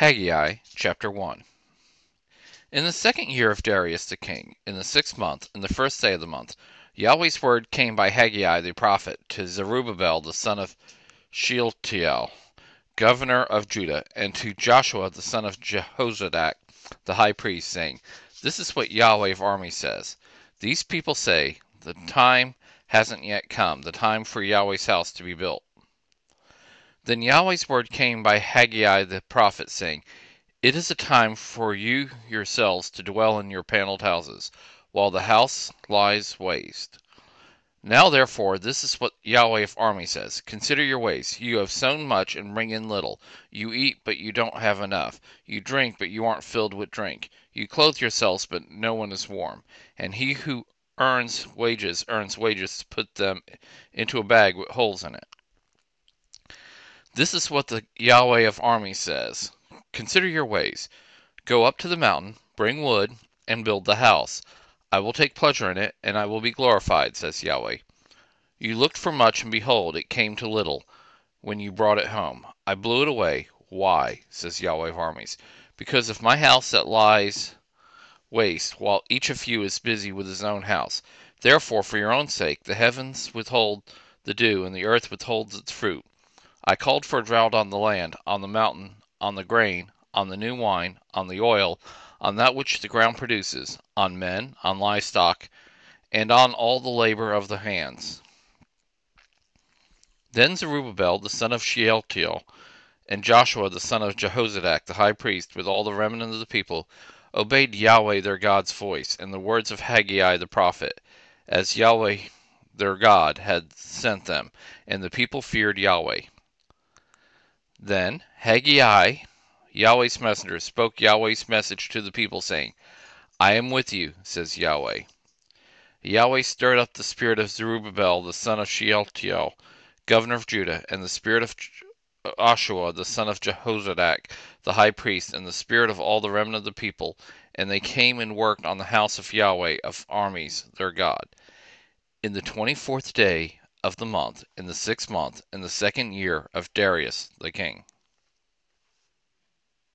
Haggai chapter 1 In the second year of Darius the king, in the sixth month, in the first day of the month, Yahweh's word came by Haggai the prophet to Zerubbabel the son of Shealtiel, governor of Judah, and to Joshua the son of Jehozadak the high priest, saying, This is what Yahweh of armies says. These people say, The time hasn't yet come, the time for Yahweh's house to be built. Then Yahweh's word came by Haggai the prophet, saying, It is a time for you yourselves to dwell in your paneled houses, while the house lies waste. Now therefore, this is what Yahweh of armies says Consider your ways. You have sown much and bring in little. You eat, but you don't have enough. You drink, but you aren't filled with drink. You clothe yourselves, but no one is warm. And he who earns wages earns wages to put them into a bag with holes in it. This is what the Yahweh of armies says Consider your ways. Go up to the mountain, bring wood, and build the house. I will take pleasure in it, and I will be glorified, says Yahweh. You looked for much, and behold, it came to little when you brought it home. I blew it away. Why? says Yahweh of armies. Because of my house that lies waste, while each of you is busy with his own house. Therefore, for your own sake, the heavens withhold the dew, and the earth withholds its fruit. I called for a drought on the land, on the mountain, on the grain, on the new wine, on the oil, on that which the ground produces, on men, on livestock, and on all the labor of the hands. Then Zerubbabel the son of Shealtiel, and Joshua the son of Jehozadak the high priest, with all the remnant of the people, obeyed Yahweh their God's voice, and the words of Haggai the prophet, as Yahweh their God had sent them, and the people feared Yahweh. Then Haggai, Yahweh's messenger, spoke Yahweh's message to the people, saying, I am with you, says Yahweh. Yahweh stirred up the spirit of Zerubbabel the son of Shealtiel, governor of Judah, and the spirit of Joshua the son of Jehozadak, the high priest, and the spirit of all the remnant of the people, and they came and worked on the house of Yahweh of armies their God. In the twenty fourth day of the month, in the sixth month, in the second year of Darius the king.